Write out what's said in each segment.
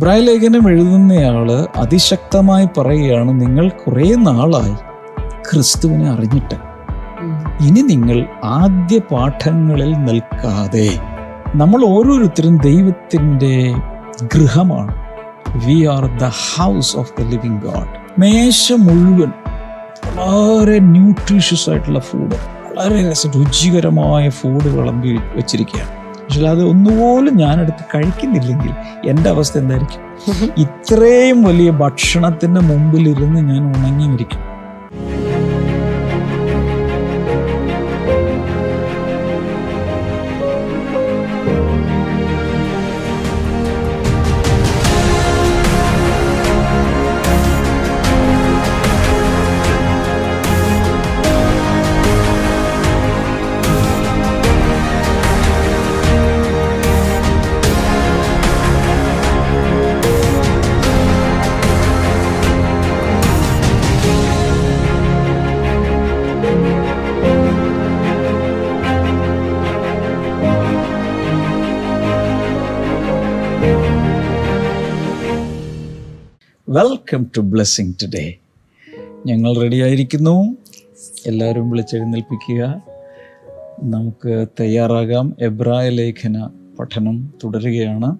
എബ്രായ ലേഖനം എഴുതുന്നയാൾ അതിശക്തമായി പറയുകയാണ് നിങ്ങൾ കുറേ നാളായി ക്രിസ്തുവിനെ അറിഞ്ഞിട്ട്. ഇനി നിങ്ങൾ ആദ്യ പാഠങ്ങളിൽ നിൽക്കാതെ നമ്മൾ ഓരോരുത്തരും ദൈവത്തിന്റെ ഗൃഹമാണ്. We are the house of the living God മേശ മുഴുവൻ വളരെ ന്യൂട്രീഷ്യസ് ആയിട്ടുള്ള ഫുഡ് വളരെ രസ രുചികരമായ ഫുഡ് വിളമ്പി വെച്ചിരിക്കുകയാണ്. പക്ഷെ അത് ഒന്നുപോലും ഞാനെടുത്ത് കഴിക്കുന്നില്ലെങ്കിൽ എന്റെ അവസ്ഥ എന്തായിരിക്കും? ഇത്രയും വലിയ ഭക്ഷണത്തിന്റെ മുമ്പിലിരുന്ന് ഞാൻ ഉണങ്ങിയിരിക്കും. വെൽക്കം ടു ബ്ലെസ്സിങ് ടുഡേ ഞങ്ങൾ റെഡിയായിരിക്കുന്നു എല്ലാവരും വിളിച്ചെഴുന്നേൽപ്പിക്കുക. നമുക്ക് തയ്യാറാകാം. എബ്രായ ലേഖന പഠനം തുടരുകയാണ്.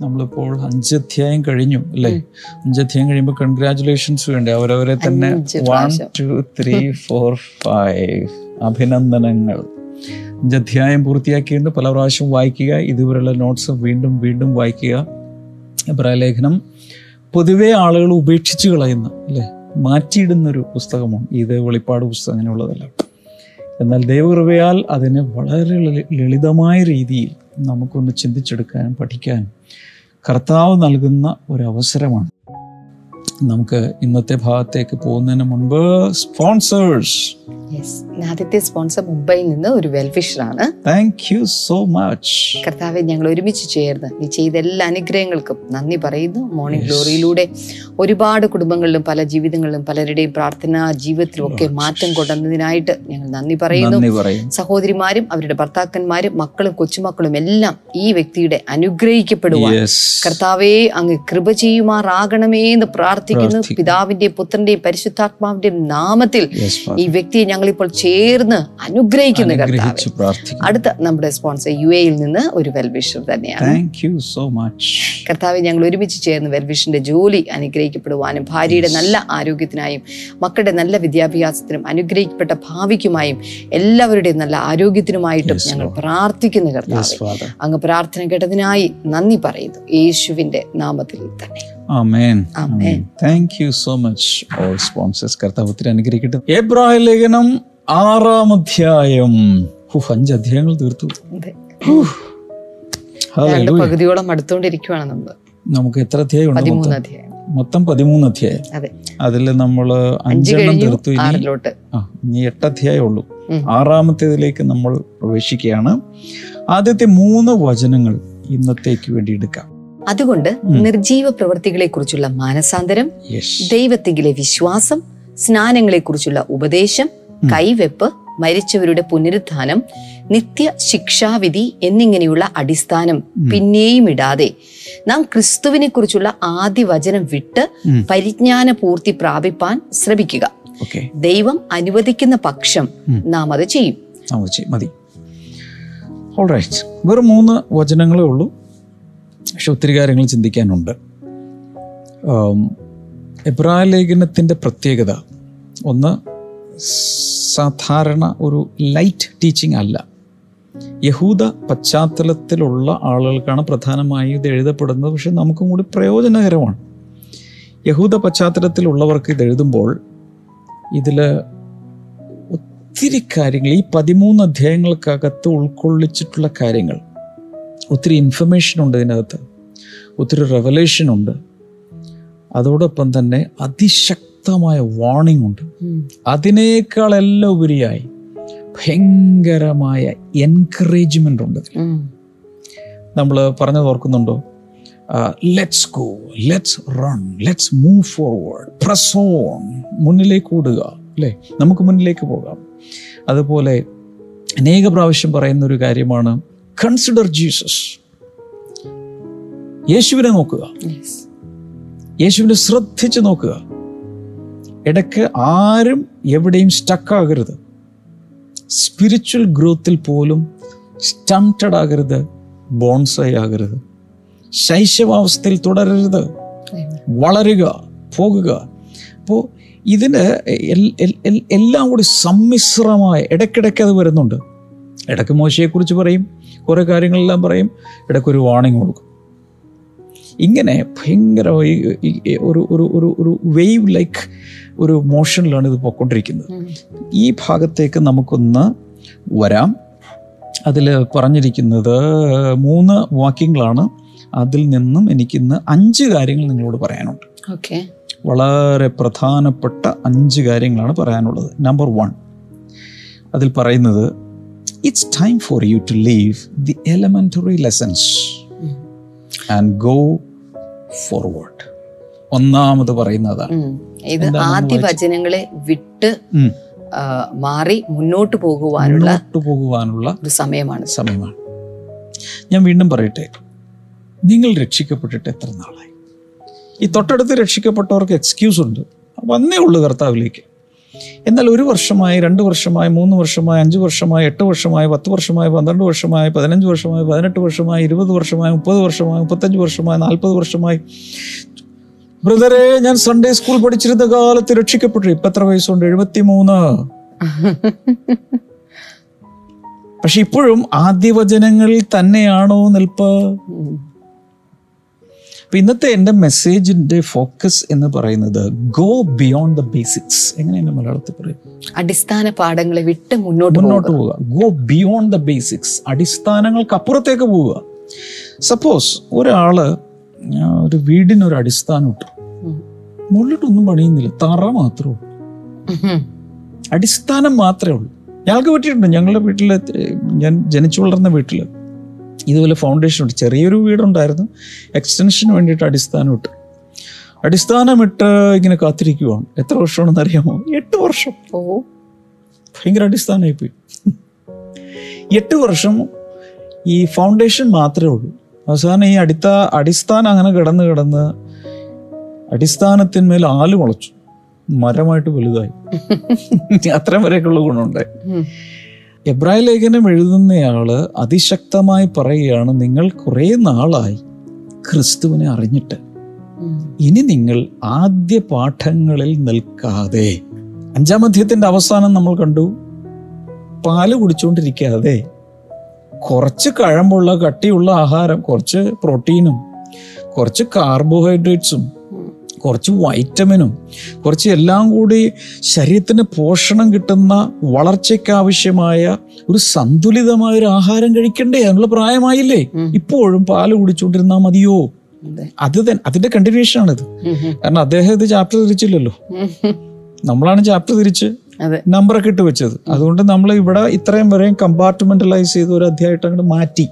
നമ്മളിപ്പോൾ അഞ്ചധ്യായം കഴിഞ്ഞു അല്ലേ? അഞ്ചധ്യായം കഴിയുമ്പോൾ കൺഗ്രാചുലേഷൻസ് വേണ്ടേ? അവരവരെ തന്നെ one. Two three four five അഭിനന്ദനങ്ങൾ. അഞ്ചധ്യായം പൂർത്തിയാക്കിയിട്ടുണ്ട്. പല പ്രാവശ്യം വായിക്കുക. ഇതുവരെയുള്ള നോട്ട്സ് വീണ്ടും വീണ്ടും വായിക്കുക. എബ്രായ ലേഖനം പൊതുവെ ആളുകൾ ഉപേക്ഷിച്ച് കളയുന്ന അല്ലേ? മാറ്റിയിടുന്നൊരു പുസ്തകമാണ് ഇത് വെളിപ്പാട് പുസ്തകം അങ്ങനെയുള്ളതല്ല എന്നാൽ ദൈവകൃപയാൽ അതിനെ വളരെ ലളി- ലളിതമായ രീതിയിൽ നമുക്കൊന്ന് ചിന്തിച്ചെടുക്കാനും പഠിക്കാനും കർത്താവ് നൽകുന്ന ഒരു അവസരമാണ് നമുക്ക് ഇന്നത്തെ ഭാഗത്തേക്ക് പോകുന്നതിന് മുൻപ് സ്പോൺസേഴ്സ്. ആദ്യത്തെ സ്പോൺസർ മുംബൈയിൽ നിന്ന് ഒരു വെൽഫിഷറാണ് താങ്ക് യു സോ മച്ച് കർത്താവെ ഞങ്ങൾ ഒരുമിച്ച് ചേർന്ന് നീ ചെയ്ത എല്ലാ അനുഗ്രഹങ്ങൾക്കും നന്ദി പറയുന്നു. മോർണിംഗ്. ഗ്ലോറിയിലൂടെ ഒരുപാട് കുടുംബങ്ങളിലും പല ജീവിതങ്ങളിലും പലരുടെയും പ്രാർത്ഥന ജീവിതത്തിലും ഒക്കെ മാറ്റം Jesus. കൊണ്ടുവന്നതിനായിട്ട് ഞങ്ങൾ നന്ദി പറയുന്നു. സഹോദരിമാരും അവരുടെ ഭർത്താക്കന്മാരും മക്കളും കൊച്ചുമക്കളും എല്ലാം ഈ വ്യക്തിയുടെ അനുഗ്രഹിക്കപ്പെടുവാൻ. കർത്താവെ അങ്ങ് കൃപ ചെയ്യുമാറാകണമേ എന്ന് പ്രാർത്ഥിക്കുന്നു. പിതാവിന്റെയും പുത്രന്റെയും പരിശുദ്ധാത്മാവിന്റെയും നാമത്തിൽ ഈ വ്യക്തിയെ ഞങ്ങൾ ഇപ്പോൾ ചേർന്ന് അനുഗ്രഹിക്കുന്ന കർത്താവെ. അടുത്ത നമ്മുടെ സ്പോൺസർ യു എയിൽ നിന്ന് ഒരു വെൽവിഷർ തന്നെയാണ്. സോ മച്ച് കർത്താവ് ഞങ്ങൾ ഒരുമിച്ച് ചേർന്ന് വെൽവിഷന്റെ ജോലി അനുഗ്രഹിക്കപ്പെടുവാനും ഭാര്യയുടെ നല്ല ആരോഗ്യത്തിനായും മക്കളുടെ നല്ല വിദ്യാഭ്യാസത്തിനും അനുഗ്രഹിക്കപ്പെട്ട ഭാവിക്കുമായും എല്ലാവരുടെയും നല്ല ആരോഗ്യത്തിനുമായിട്ടും ഞങ്ങൾ. പ്രാർത്ഥിക്കുന്നു കർത്താവ്. അങ്ങ് പ്രാർത്ഥന കേട്ടതിനായി നന്ദി പറയുന്നു. യേശുവിന്റെ നാമത്തിൽ തന്നെ. Thank you so much all sponsors കർത്താവ് ഒത്തിരി അനുഗ്രഹിക്കട്ടെ. എബ്രാഹിം ലേഖനം ആറാം അധ്യായം അഞ്ച് അധ്യായങ്ങൾ തീർത്തു. പകുതിയോളം അടുത്തോണ്ടിരിക്കുവാണ് നമ്മൾ നമുക്ക് എത്ര അധ്യായം. മൊത്തം പതിമൂന്ന് അധ്യായം. അതെ. അതിൽ നമ്മൾ അഞ്ച് അഞ്ചെണ്ണം തീർത്തു. ഇനി എട്ട് അധ്യായം ഉള്ളൂ. ആറാമത്തേതിലേക്ക് നമ്മൾ പ്രവേശിക്കുകയാണ്. ആദ്യത്തെ മൂന്ന് വചനങ്ങൾ ഇന്നത്തേക്ക് വേണ്ടി എടുക്കാം. അതുകൊണ്ട് നിർജീവ പ്രവൃത്തികളെ കുറിച്ചുള്ള മാനസാന്തരം ദൈവത്തിങ്കിലെ വിശ്വാസം സ്നാനങ്ങളെ കുറിച്ചുള്ള ഉപദേശം. കൈവെപ്പ് മരിച്ചവരുടെ പുനരുത്ഥാനം നിത്യ ശിക്ഷാവിധി എന്നിങ്ങനെയുള്ള അടിസ്ഥാനം. പിന്നെയും ഇടാതെ നാം ക്രിസ്തുവിനെ കുറിച്ചുള്ള ആദ്യ വചനം വിട്ട്. പരിജ്ഞാന പൂർത്തി പ്രാപിപ്പാൻ ശ്രമിക്കുക. ദൈവം അനുവദിക്കുന്ന പക്ഷം. നാം അത് ചെയ്യും. മതി. വെറും മൂന്ന് വചനങ്ങളേ ഉള്ളൂ. പക്ഷെ ഒത്തിരി കാര്യങ്ങൾ ചിന്തിക്കാനുണ്ട്. എബ്രാ ലേഖനത്തിന്റെ പ്രത്യേകത. ഒന്ന് സാധാരണ ഒരു ലൈറ്റ് ടീച്ചിങ് അല്ല. യഹൂദ പശ്ചാത്തലത്തിലുള്ള ആളുകൾക്കാണ് പ്രധാനമായും ഇത് എഴുതപ്പെടുന്നത്. പക്ഷെ നമുക്കും കൂടി പ്രയോജനകരമാണ്. യഹൂദ പശ്ചാത്തലത്തിലുള്ളവർക്ക് ഇത് എഴുതുമ്പോൾ ഇതിൽ ഒത്തിരി കാര്യങ്ങൾ ഈ പതിമൂന്ന് അധ്യായങ്ങൾക്കകത്ത് ഉൾക്കൊള്ളിച്ചിട്ടുള്ള കാര്യങ്ങൾ. ഒത്തിരി ഇൻഫർമേഷൻ ഉണ്ട് ഇതിനകത്ത്. ഒത്തിരി റെവലേഷൻ ഉണ്ട്. അതോടൊപ്പം തന്നെ അതിശക്തമായ വാർണിംഗ് ഉണ്ട്. അതിനേക്കാളെല്ലാം ഉപരിയായി ഭയങ്കരമായ എൻകറേജ്മെന്റ് ഉണ്ട് നമ്മൾ പറഞ്ഞത് ഓർക്കുന്നുണ്ടോ? Let's go let's run let's move forward press on മുന്നിലേക്ക് ഓടുക അല്ലേ? നമുക്ക് മുന്നിലേക്ക് പോകാം. അതുപോലെ അനേക പ്രാവശ്യം പറയുന്ന ഒരു കാര്യമാണ് കൺസിഡർ ജീസസ് യേശുവിനെ നോക്കുക. യേശുവിനെ ശ്രദ്ധിച്ച് നോക്കുക. ഇടയ്ക്ക് ആരും എവിടെയും സ്റ്റക്കാകരുത് സ്പിരിച്വൽ ഗ്രോത്തിൽ പോലും സ്റ്റംറ്റഡ് ആകരുത് ബോൺസായി ആകരുത്. ശൈശവാവസ്ഥയിൽ തുടരരുത്. വളരുക പോകുക. അപ്പോൾ ഇതിന് എല്ലാം കൂടി സമ്മിശ്രമായ ഇടയ്ക്കിടയ്ക്ക് അത് വരുന്നുണ്ട്. ഇടയ്ക്ക് മോശയെക്കുറിച്ച് പറയും കുറേ കാര്യങ്ങളെല്ലാം പറയും ഇടയ്ക്കൊരു വാണിംഗ് കൊടുക്കും. ഇങ്ങനെ ഭയങ്കര ഈ- ഈ- ഈ ഒരു ഒരു ഒരു ഒരു വേവ് ലൈക്ക് ഒരു മോഷനിലാണ് ഇത് പോയിക്കൊണ്ടിരിക്കുന്നത് ഈ ഭാഗത്തേക്ക് നമുക്കൊന്ന് വരാം. അതിൽ പറഞ്ഞിരിക്കുന്നത് മൂന്ന് വാക്യങ്ങളാണ്. അതിൽ നിന്നും എനിക്കിന്ന് അഞ്ച് കാര്യങ്ങൾ നിങ്ങളോട് പറയാനുണ്ട്. ഓക്കെ. വളരെ പ്രധാനപ്പെട്ട അഞ്ച് കാര്യങ്ങളാണ് പറയാനുള്ളത്. നമ്പർ വൺ അതിൽ പറയുന്നത് it's time for you to leave the elementary lessons and go forward ഒന്നാമത് പറയുന്നതാണ്. ഇത് ആദ്യ വചനങ്ങളെ വിട്ട് മാറി മുന്നോട്ട് പോകുവാനുള്ള മുന്നോട്ട് പോകുവാനുള്ള ഒരു സമയമാണ്. സമയമാണ്. ഞാൻ വീണ്ടും പറയട്ടെ നിങ്ങൾ രക്ഷിക്കപ്പെട്ടിട്ട് എത്ര നാളായി? ഈ തൊട്ടടുത്ത് രക്ഷിക്കപ്പെട്ടവർക്ക് എക്സ്ക്യൂസ് ഉണ്ട്. വന്നേ ഉള്ളൂ കർത്താവിലേക്ക്. എന്നാൽ ഒരു വർഷമായി രണ്ട് വർഷമായി മൂന്ന് വർഷമായി അഞ്ച് വർഷമായി എട്ട് വർഷമായി പത്ത് വർഷമായി പന്ത്രണ്ട് വർഷമായി പതിനഞ്ച് വർഷമായി പതിനെട്ട് വർഷമായി ഇരുപത് വർഷമായി മുപ്പത് വർഷമായി മുപ്പത്തഞ്ച് വർഷമായി നാൽപ്പത് വർഷമായി. ബ്രദറെ ഞാൻ സൺഡേ സ്കൂൾ പഠിച്ചിരുന്ന കാലത്ത് രക്ഷിക്കപ്പെട്ടു. ഇപ്പൊ എത്ര വയസ്സുണ്ട്? എഴുപത്തി മൂന്ന് പക്ഷെ ഇപ്പോഴും ആദ്യവചനങ്ങളിൽ തന്നെയാണോ നിൽപ്പ്? അപ്പൊ ഇന്നത്തെ എന്റെ മെസ്സേജിന്റെ ഫോക്കസ് എന്ന് പറയുന്നത് ഗോ ബിയോണ്ട് ദ ബേസിക്സ് എങ്ങനെയാണ് മലയാളത്തിൽ പറയും? അടിസ്ഥാന പാഠങ്ങളെ വിട്ട് മുന്നോട്ട് മുന്നോട്ട് പോവുക. ഗോ ബിയോണ്ട് ദ ബേസിക്സ് അടിസ്ഥാനങ്ങൾക്ക് അപ്പുറത്തേക്ക് പോവുക സപ്പോസ് ഒരാൾ ഒരു വീടിനൊരു അടിസ്ഥാനം ഇട്ടു. മുള്ളിട്ടൊന്നും പണിയുന്നില്ല. തറ മാത്രമേ ഉള്ളൂ. അടിസ്ഥാനം മാത്രമേ ഉള്ളൂ. ഞങ്ങൾക്ക് പറ്റിയിട്ടുണ്ട്. ഞങ്ങളുടെ വീട്ടിൽ ഞാൻ ജനിച്ചു വളർന്ന വീട്ടിൽ ഇതുപോലെ ഫൗണ്ടേഷൻ ഇട്ട് ചെറിയൊരു വീടുണ്ടായിരുന്നു. എക്സ്റ്റൻഷന് വേണ്ടിയിട്ട് അടിസ്ഥാനം ഇട്ട്. അടിസ്ഥാനം ഇട്ട് ഇങ്ങനെ കാത്തിരിക്കുവാണ്. എത്ര വർഷമാണെന്ന് അറിയാമോ? എട്ട് വർഷം. ഓ. ഭയങ്കര അടിസ്ഥാനമായി പോയി. എട്ട് വർഷം ഈ ഫൗണ്ടേഷൻ മാത്രമേ ഉള്ളൂ. അവസാനം ഈ അടിത്ത അടിസ്ഥാനം അങ്ങനെ കിടന്ന് കിടന്ന് അടിസ്ഥാനത്തിന്മേൽ ആൽ മുളച്ചു. മരമായിട്ട് വലുതായി. അത്രയും വരെയൊക്കെയുള്ള ഗുണമുണ്ടായി. എബ്രായ ലേഖനം എഴുതുന്നയാൾ അതിശക്തമായി പറയുകയാണ് നിങ്ങൾ കുറേ നാളായി ക്രിസ്തുവിനെ അറിഞ്ഞിട്ട് ഇനി നിങ്ങൾ ആദ്യ പാഠങ്ങളിൽ നിൽക്കാതെ അഞ്ചാം അധ്യയത്തിന്റെ അവസാനം നമ്മൾ കണ്ടു പാൽ കുടിച്ചുകൊണ്ടിരിക്കാതെ കുറച്ച് കഴമ്പുള്ള കട്ടിയുള്ള ആഹാരം കുറച്ച് പ്രോട്ടീനും കുറച്ച് കാർബോഹൈഡ്രേറ്റ്സും. കുറച്ച് വൈറ്റമിനും കുറച്ച് എല്ലാം കൂടി ശരീരത്തിന് പോഷണം കിട്ടുന്ന വളർച്ചയ്ക്ക് ആവശ്യമായ ഒരു സന്തുലിതമായ ഒരു ആഹാരം കഴിക്കണ്ടേ അതിനുള്ള പ്രായമായില്ലേ. ഇപ്പോഴും പാൽ കുടിച്ചുകൊണ്ടിരുന്നാൽ മതിയോ അതെ. തന്നെ അതിന്റെ കണ്ടിന്യൂഷൻ ആണിത്. കാരണം അദ്ദേഹം ഇത് ചാപ്റ്റർ തിരിച്ചില്ലല്ലോ. നമ്മളാണ് ചാപ്റ്റർ തിരിച്ച് നമ്പറൊക്കെ ഇട്ട് വെച്ചത് അതുകൊണ്ട് നമ്മൾ ഇവിടെ ഇത്രയും വരെയും കമ്പാർട്ട്മെന്റലൈസ് ചെയ്ത് ഒരു അധ്യായമായിട്ട് അങ്ങോട്ട് മാറ്റി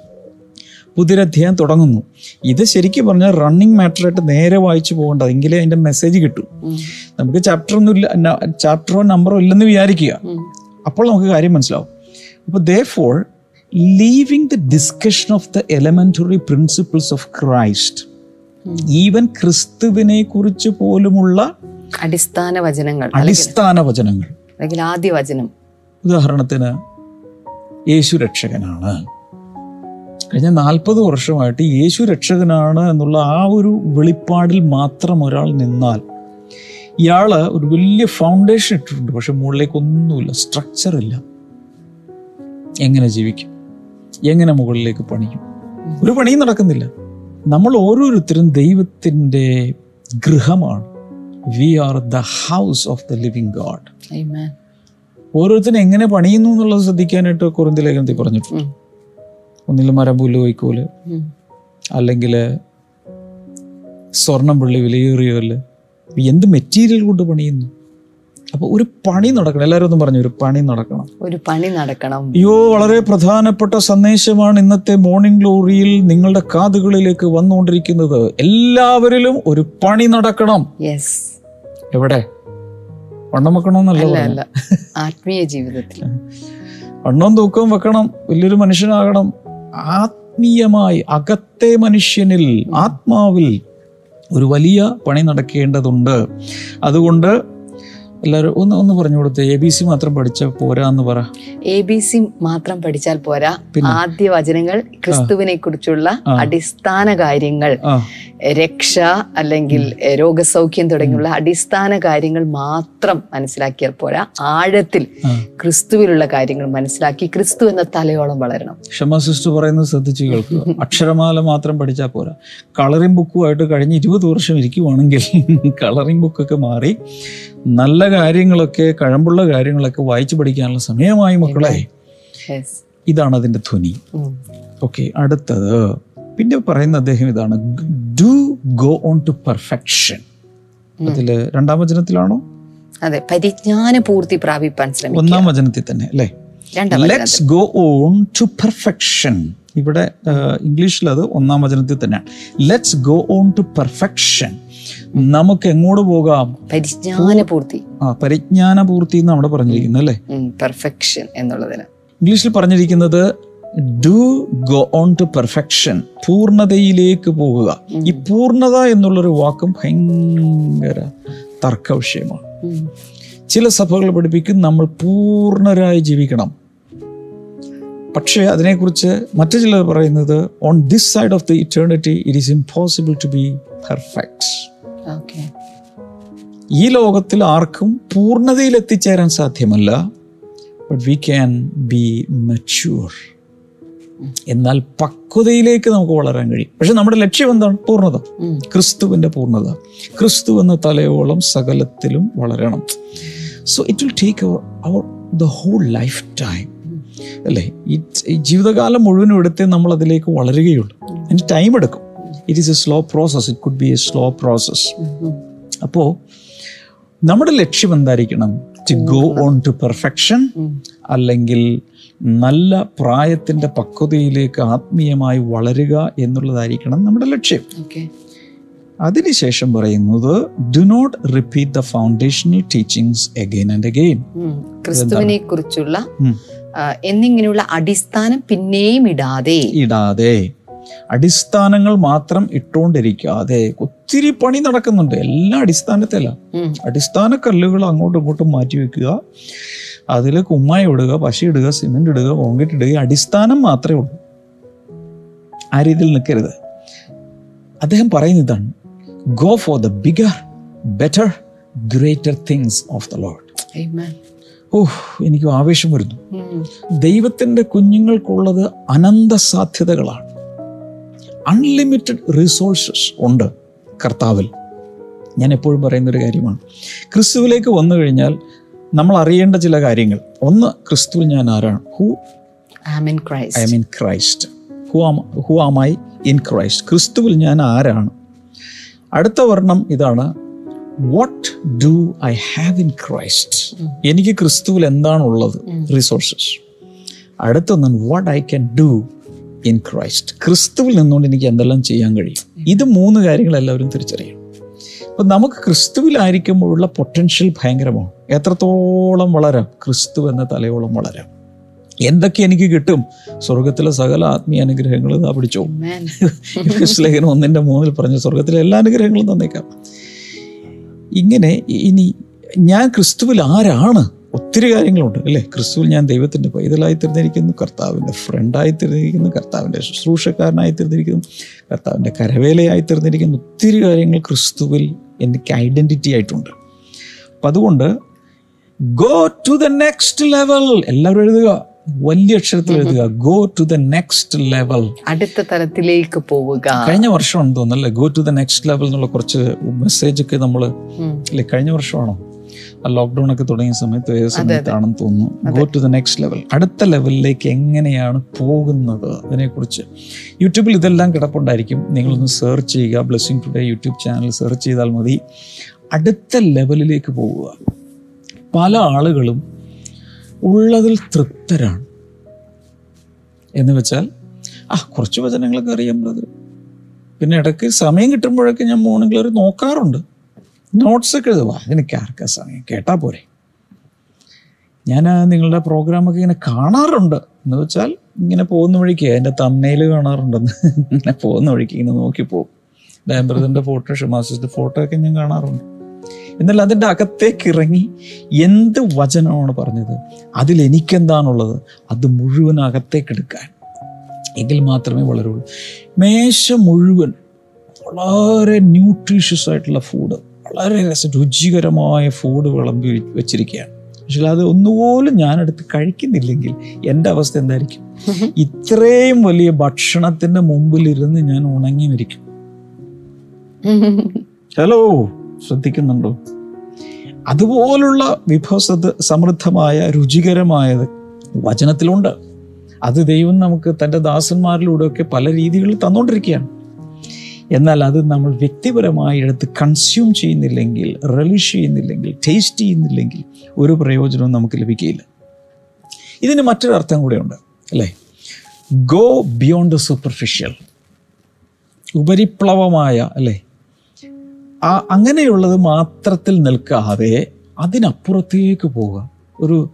പുതിയൊരു അധ്യായം തുടങ്ങുന്നു. ഇത് ശരിക്കും പറഞ്ഞാൽ റണ്ണിങ് മാറ്ററായിട്ട് നേരെ വായിച്ചു പോകേണ്ടത് എങ്കിലേ അതിന്റെ മെസ്സേജ് കിട്ടും. നമുക്ക് ചാപ്റ്റർ ഒന്നും ഇല്ല ചാപ്റ്ററോ നമ്പറോ ഇല്ലെന്ന് വിചാരിക്കുക. അപ്പോൾ നമുക്ക് കാര്യം മനസ്സിലാവും. അപ്പോൾ therefore leaving the discussion of the elementary principles of Christ even ക്രിസ്തുവിനെ കുറിച്ച് പോലുമുള്ള അടിസ്ഥാന വചനങ്ങൾ. അടിസ്ഥാന വചനങ്ങൾ. അല്ലെങ്കിൽ ആദ്യ വചനം. ഉദാഹരണത്തിന് യേശു രക്ഷകനാണ്. കഴിഞ്ഞ നാൽപ്പത് വർഷമായിട്ട് യേശു രക്ഷകനാണ് എന്നുള്ള ആ ഒരു വെളിപ്പാടിൽ മാത്രം ഒരാൾ നിന്നാൽ ഇയാൾ ഒരു വലിയ ഫൗണ്ടേഷൻ ഇട്ടിട്ടുണ്ട്. പക്ഷെ മുകളിലേക്കൊന്നുമില്ല സ്ട്രക്ചർ ഇല്ല. എങ്ങനെ ജീവിക്കും? എങ്ങനെ മുകളിലേക്ക് പണിയും? ഒരു പണിയും നടക്കുന്നില്ല. നമ്മൾ ഓരോരുത്തരും ദൈവത്തിന്റെ ഗൃഹമാണ്. We are the house of the living God. ഓരോരുത്തരും എങ്ങനെ പണിയുന്നു എന്നുള്ളത് ശ്രദ്ധിക്കാനായിട്ട് കുറുന്തി ലേഖനത്തിൽ പറഞ്ഞിട്ടുണ്ട്. ഒന്നിൽ മരം പുല്ല് വൈക്കോൽ അല്ലെങ്കിൽ സ്വർണം പുള്ളി വിലയേറിയൽ എന്ത് മെറ്റീരിയൽ കൊണ്ട് പണിയുന്നു? അപ്പൊ ഒരു പണി നടക്കണം. എല്ലാവരും ഒന്നും പറഞ്ഞു ഒരു പണി നടക്കണം. ഒരു പണി നടക്കണം. അയ്യോ വളരെ പ്രധാനപ്പെട്ട സന്ദേശമാണ് ഇന്നത്തെ മോർണിംഗ് ഗ്ലോറിയിൽ നിങ്ങളുടെ കാതുകളിലേക്ക് വന്നുകൊണ്ടിരിക്കുന്നത്. എല്ലാവരിലും ഒരു പണി നടക്കണം. എവിടെ? വണ്ണം വെക്കണമെന്നല്ല ആത്മീയ ജീവിതത്തിൽ. വണ്ണവും തൂക്കവും വെക്കണം. വലിയൊരു മനുഷ്യനാകണം. ആത്മീയമായി അകത്തെ മനുഷ്യനിൽ ആത്മാവിൽ ഒരു വലിയ പണി നടക്കേണ്ടതുണ്ട്. അതുകൊണ്ട് എല്ലാവരും ഒന്ന് ഒന്ന് പറഞ്ഞു കൊടുത്ത്. എ ബി സി മാത്രം പഠിച്ച പോരാ എന്ന് പറ. എ ബി സി മാത്രം പഠിച്ചാൽ പോരാ? ആദ്യ വചനങ്ങൾ ക്രിസ്തുവിനെ കുറിച്ചുള്ള അടിസ്ഥാന കാര്യങ്ങൾ. രക്ഷ അല്ലെങ്കിൽ രോഗസൗഖ്യം തുടങ്ങിയുള്ള അടിസ്ഥാന കാര്യങ്ങൾ മാത്രം മനസ്സിലാക്കിയാൽ പോരാ. ആഴത്തിൽ ക്രിസ്തുവിലുള്ള കാര്യങ്ങൾ മനസ്സിലാക്കി ക്രിസ്തു എന്ന തലയോളം വളരണം. ക്ഷമ സിസ്റ്റർ പറയുന്നത് ശ്രദ്ധിച്ചു കേൾക്കുക. അക്ഷരമാല മാത്രം പഠിച്ചാൽ പോരാ. കളറിംഗ് ബുക്കുമായിട്ട് കഴിഞ്ഞ് ഇരുപത് വർഷം ഇരിക്കുവാണെങ്കിൽ കളറിംഗ് ബുക്കൊക്കെ മാറി നല്ല കാര്യങ്ങളൊക്കെ കഴമ്പുള്ള കാര്യങ്ങളൊക്കെ വായിച്ചു പഠിക്കാനുള്ള സമയമായി മക്കളെ. ഇതാണ് അതിന്റെ ധ്വനി. ഓക്കെ അടുത്തത്. പിന്നെ പറയുന്ന അദ്ദേഹം ഇതാണ്. Do go on to perfection അതിൽ രണ്ടാം വചനത്തിലാണോ? അതെ പരിജ്ഞാന പൂർത്തി പ്രാപിപ്പാൻ ശ്രമിക്കുക. ഒന്നാം വചനത്തിൽ തന്നെ അല്ലേ? Let's go on to perfection ഇവിടെ ഇംഗ്ലീഷിൽ അത് ഒന്നാം വചനത്തിൽ തന്നെയാണ് let's go on to perfection നമുക്ക് എങ്ങോട്ട് പോകാം? പരിജ്ഞാനപൂർത്തി. ആ പരിജ്ഞാനപൂർത്തി എന്ന് അവിടെ പറഞ്ഞിരിക്കുന്നത് അല്ലേ? പെർഫെക്ഷൻ എന്നുള്ളതിന്. ഇംഗ്ലീഷിൽ പറഞ്ഞിരിക്കുന്നത് do go on to perfection പൂർണതയിലേക്ക് പോകുക ഈ പൂർണത എന്നുള്ളൊരു വാക്കും ഭയങ്കര തർക്ക വിഷയമാണ് ചില സഭകൾ പഠിപ്പിക്കും നമ്മൾ പൂർണരായി ജീവിക്കണം. പക്ഷേ അതിനെക്കുറിച്ച് മറ്റു ചിലർ പറയുന്നത് on this side of the eternity it is impossible to be perfect. ഈ ലോകത്തിൽ ആർക്കും പൂർണതയിൽ എത്തിച്ചേരാൻ സാധ്യമല്ല. But we can be mature എന്നാൽ പക്വതയിലേക്ക് നമുക്ക് വളരാൻ കഴിയും. പക്ഷെ നമ്മുടെ ലക്ഷ്യം എന്താണ്? പൂർണത. ക്രിസ്തുവിന്റെ പൂർണത. ക്രിസ്തു എന്ന തലയോളം സകലത്തിലും വളരണം. So it will take our our the whole lifetime അല്ലേ? ഈ ജീവിതകാലം മുഴുവനും എടുത്തേ നമ്മൾ അതിലേക്ക് വളരുകയുള്ളൂ അതിന് ടൈം എടുക്കും. It is a slow process it could be a slow process. അപ്പോൾ നമ്മുടെ ലക്ഷ്യം എന്തായിരിക്കണം? To go on to perfection അല്ലെങ്കിൽ നല്ല പ്രായത്തിന്റെ പക്വതയിലേക്ക് ആത്മീയമായി വളരുക എന്നുള്ളതായിരിക്കണം നമ്മുടെ ലക്ഷ്യം. അതിനുശേഷം പറയുന്നത് do not repeat the foundational teachings again and again. ക്രിസ്തുവിനെ കുറിച്ചുള്ള എന്നിങ്ങനെയുള്ള അടിസ്ഥാനം പിന്നെയും ഇടാതെ ഇടാതെ. അടിസ്ഥാനങ്ങൾ മാത്രം ഇട്ടുകൊണ്ടിരിക്കാതെ ഒത്തിരി പണി നടക്കുന്നുണ്ട്. എല്ലാ അടിസ്ഥാനത്തില. അടിസ്ഥാന കല്ലുകൾ അങ്ങോട്ടും ഇങ്ങോട്ടും മാറ്റി വെക്കുക. അതിൽ കുമ്മായി ഇടുക പശ ഇടുക സിമെന്റ് ഇടുക കോൺക്രീറ്റ് ഇടുക അടിസ്ഥാനം മാത്രമേ ഉള്ളൂ. ആ രീതിയിൽ നിൽക്കരുത്. അദ്ദേഹം പറയുന്ന ഇതാണ്. Go for the bigger better greater things of the Lord Amen. ഓഹ് എനിക്ക് ആവേശം വരുന്നു. ദൈവത്തിന്റെ ദൈവത്തിന്റെ കുഞ്ഞുങ്ങൾക്കുള്ളത് അനന്ത സാധ്യതകളാണ്. അൺലിമിറ്റഡ് റിസോഴ്സസ് ഉണ്ട് കർത്താവിൽ. ഞാൻ എപ്പോഴും പറയുന്നൊരു കാര്യമാണ്. ക്രിസ്തുവിലേക്ക് വന്നു കഴിഞ്ഞാൽ നമ്മൾ അറിയേണ്ട ചില കാര്യങ്ങൾ. ഒന്ന് ക്രിസ്തുവിൽ ഞാൻ ആരാണ്? Who I am in Christ. I mean Christ who am who am I in Christ ക്രിസ്തുവിൽ ഞാൻ ആരാണ്? അടുത്ത വർണം ഇതാണ്. What do I have in Christ എനിക്ക് ക്രിസ്തുവിൽ എന്താണുള്ളത്? Resources അടുത്തൊന്നാണ് what I can do in Christ ക്രിസ്തുവിൽ നിന്നുകൊണ്ട് എനിക്ക് എന്തെല്ലാം ചെയ്യാൻ കഴിയും? ഇത് മൂന്ന് കാര്യങ്ങൾ എല്ലാവരും തിരിച്ചറിയണം. അപ്പം നമുക്ക് ക്രിസ്തുവിലായിരിക്കുമ്പോഴുള്ള പൊട്ടൻഷ്യൽ ഭയങ്കരമാണ്. എത്രത്തോളം വളരാം? ക്രിസ്തു എന്ന തലയോളം വളരാം. എന്തൊക്കെ എനിക്ക് കിട്ടും? സ്വർഗത്തിലെ സകല ആത്മീയ അനുഗ്രഹങ്ങൾ ഇതാ പിടിച്ചോ. ലേഖനം ഒന്നിന്റെ മൂന്നിൽ പറഞ്ഞു സ്വർഗത്തിലെ എല്ലാ അനുഗ്രഹങ്ങളും തന്നേക്കാം. ഇങ്ങനെ ഇനി ഞാൻ ക്രിസ്തുവിൽ ആരാണ്? ഒത്തിരി കാര്യങ്ങളുണ്ട് അല്ലേ? ക്രിസ്തുവിൽ ഞാൻ ദൈവത്തിന്റെ പൈതലായി തീർന്നിരിക്കുന്നു കർത്താവിന്റെ ഫ്രണ്ടായി തീർന്നിരിക്കുന്നു കർത്താവിന്റെ ശുശ്രൂഷക്കാരനായി തീർന്നിരിക്കുന്നു കർത്താവിന്റെ കരവേലയായി തീർന്നിരിക്കുന്നു ഒത്തിരി കാര്യങ്ങൾ ക്രിസ്തുവിൽ എനിക്ക് ഐഡന്റിറ്റി ആയിട്ടുണ്ട്. അപ്പം അതുകൊണ്ട് go to the next level. എല്ലാവരും എഴുതുക. വലിയ അക്ഷരത്തിൽ എഴുതുക. Go to the next level. അടുത്ത തലത്തിലേക്ക് പോവുക. കഴിഞ്ഞ വർഷമാണെന്ന് തോന്നുന്നല്ലേ go to the next level എന്നുള്ള കുറച്ച് മെസ്സേജ് ഒക്കെ നമ്മൾ. അല്ലെ? കഴിഞ്ഞ വർഷമാണോ? ആ ലോക്ക്ഡൌൺ ഒക്കെ തുടങ്ങിയ സമയത്ത് ഏത് സമയത്താണെന്ന് തോന്നുന്നു. Go to the next level അടുത്ത ലെവലിലേക്ക് എങ്ങനെയാണ് പോകുന്നത് അതിനെക്കുറിച്ച് യൂട്യൂബിൽ ഇതെല്ലാം കിടപ്പുണ്ടായിരിക്കും. നിങ്ങളൊന്ന് സെർച്ച് ചെയ്യുക. Blessing today YouTube channel search ചെയ്താൽ മതി. അടുത്ത ലെവലിലേക്ക് പോവുക. പല ആളുകളും ഉള്ളതിൽ തൃപ്തരാണ്. എന്ന് വെച്ചാൽ ആ കുറച്ച് വചനങ്ങളൊക്കെ അറിയാം ബ്രദർ പിന്നെ ഇടയ്ക്ക് സമയം കിട്ടുമ്പോഴൊക്കെ ഞാൻ മോർണിംഗ് ഗ്ലോറി നോക്കാറുണ്ട്. നോട്ട്സ് ഒക്കെ എഴുതുക. എനിക്ക് ആർക്കാ സമയം കേട്ടാ പോരെ. ഞാൻ നിങ്ങളുടെ പ്രോഗ്രാമൊക്കെ ഇങ്ങനെ കാണാറുണ്ട്. എന്ന് വെച്ചാൽ ഇങ്ങനെ പോകുന്ന വഴിക്ക് എന്റെ തമ്മയിൽ കാണാറുണ്ടെന്ന്. ഇങ്ങനെ പോകുന്ന വഴിക്ക് ഇങ്ങനെ നോക്കി പോകും. ഡാംബ്രതിന്റെ ഫോട്ടോ ഷുമാസിന്റെ ഫോട്ടോ ഒക്കെ ഞാൻ കാണാറുണ്ട്. എന്നാൽ അതിന്റെ അകത്തേക്ക് ഇറങ്ങി എന്ത് വചനമാണ് പറഞ്ഞത്? അതിൽ എനിക്കെന്താണുള്ളത്? അത് മുഴുവൻ അകത്തേക്ക് എടുക്കാൻ. എങ്കിൽ മാത്രമേ വളരുള്ളൂ. മേശ മുഴുവൻ വളരെ ന്യൂട്രീഷ്യസ് ആയിട്ടുള്ള ഫുഡ് വളരെ രസ രുചികരമായ ഫുഡ് വിളമ്പി വെച്ചിരിക്കുകയാണ്. പക്ഷേ അത് ഒന്നുപോലും ഞാനെടുത്ത് കഴിക്കുന്നില്ലെങ്കിൽ എന്റെ അവസ്ഥ എന്തായിരിക്കും? ഇത്രയും വലിയ ഭക്ഷണത്തിന്റെ മുമ്പിൽ ഇരുന്ന് ഞാൻ ഉണങ്ങി മരിക്കും. ഹലോ ശ്രദ്ധിക്കുന്നുണ്ടോ? അതുപോലുള്ള വിഭവസത് സമൃദ്ധമായ രുചികരമായത് വചനത്തിലുണ്ട്. അത് ദൈവം നമുക്ക് തന്റെ ദാസന്മാരിലൂടെയൊക്കെ പല രീതികളിൽ തന്നുകൊണ്ടിരിക്കുകയാണ് എന്നാൽ അത് നമ്മൾ വ്യക്തിപരമായി എടുത്ത് കൺസ്യൂം ചെയ്യുന്നില്ലെങ്കിൽ റിലീഷ് ചെയ്യുന്നില്ലെങ്കിൽ ടേസ്റ്റ് ചെയ്യുന്നില്ലെങ്കിൽ ഒരു പ്രയോജനവും നമുക്ക് ലഭിക്കുകയില്ല. ഇതിന് മറ്റൊരർത്ഥം കൂടെയുണ്ട് അല്ലേ? ഗോ ബിയോണ്ട് സൂപ്പർഫിഷ്യൽ ഉപരിപ്ലവമായ അല്ലേ? ആ അങ്ങനെയുള്ളത് മാത്രത്തിൽ നിൽക്കാതെ അതിനപ്പുറത്തേക്ക് പോവുക. ഒരു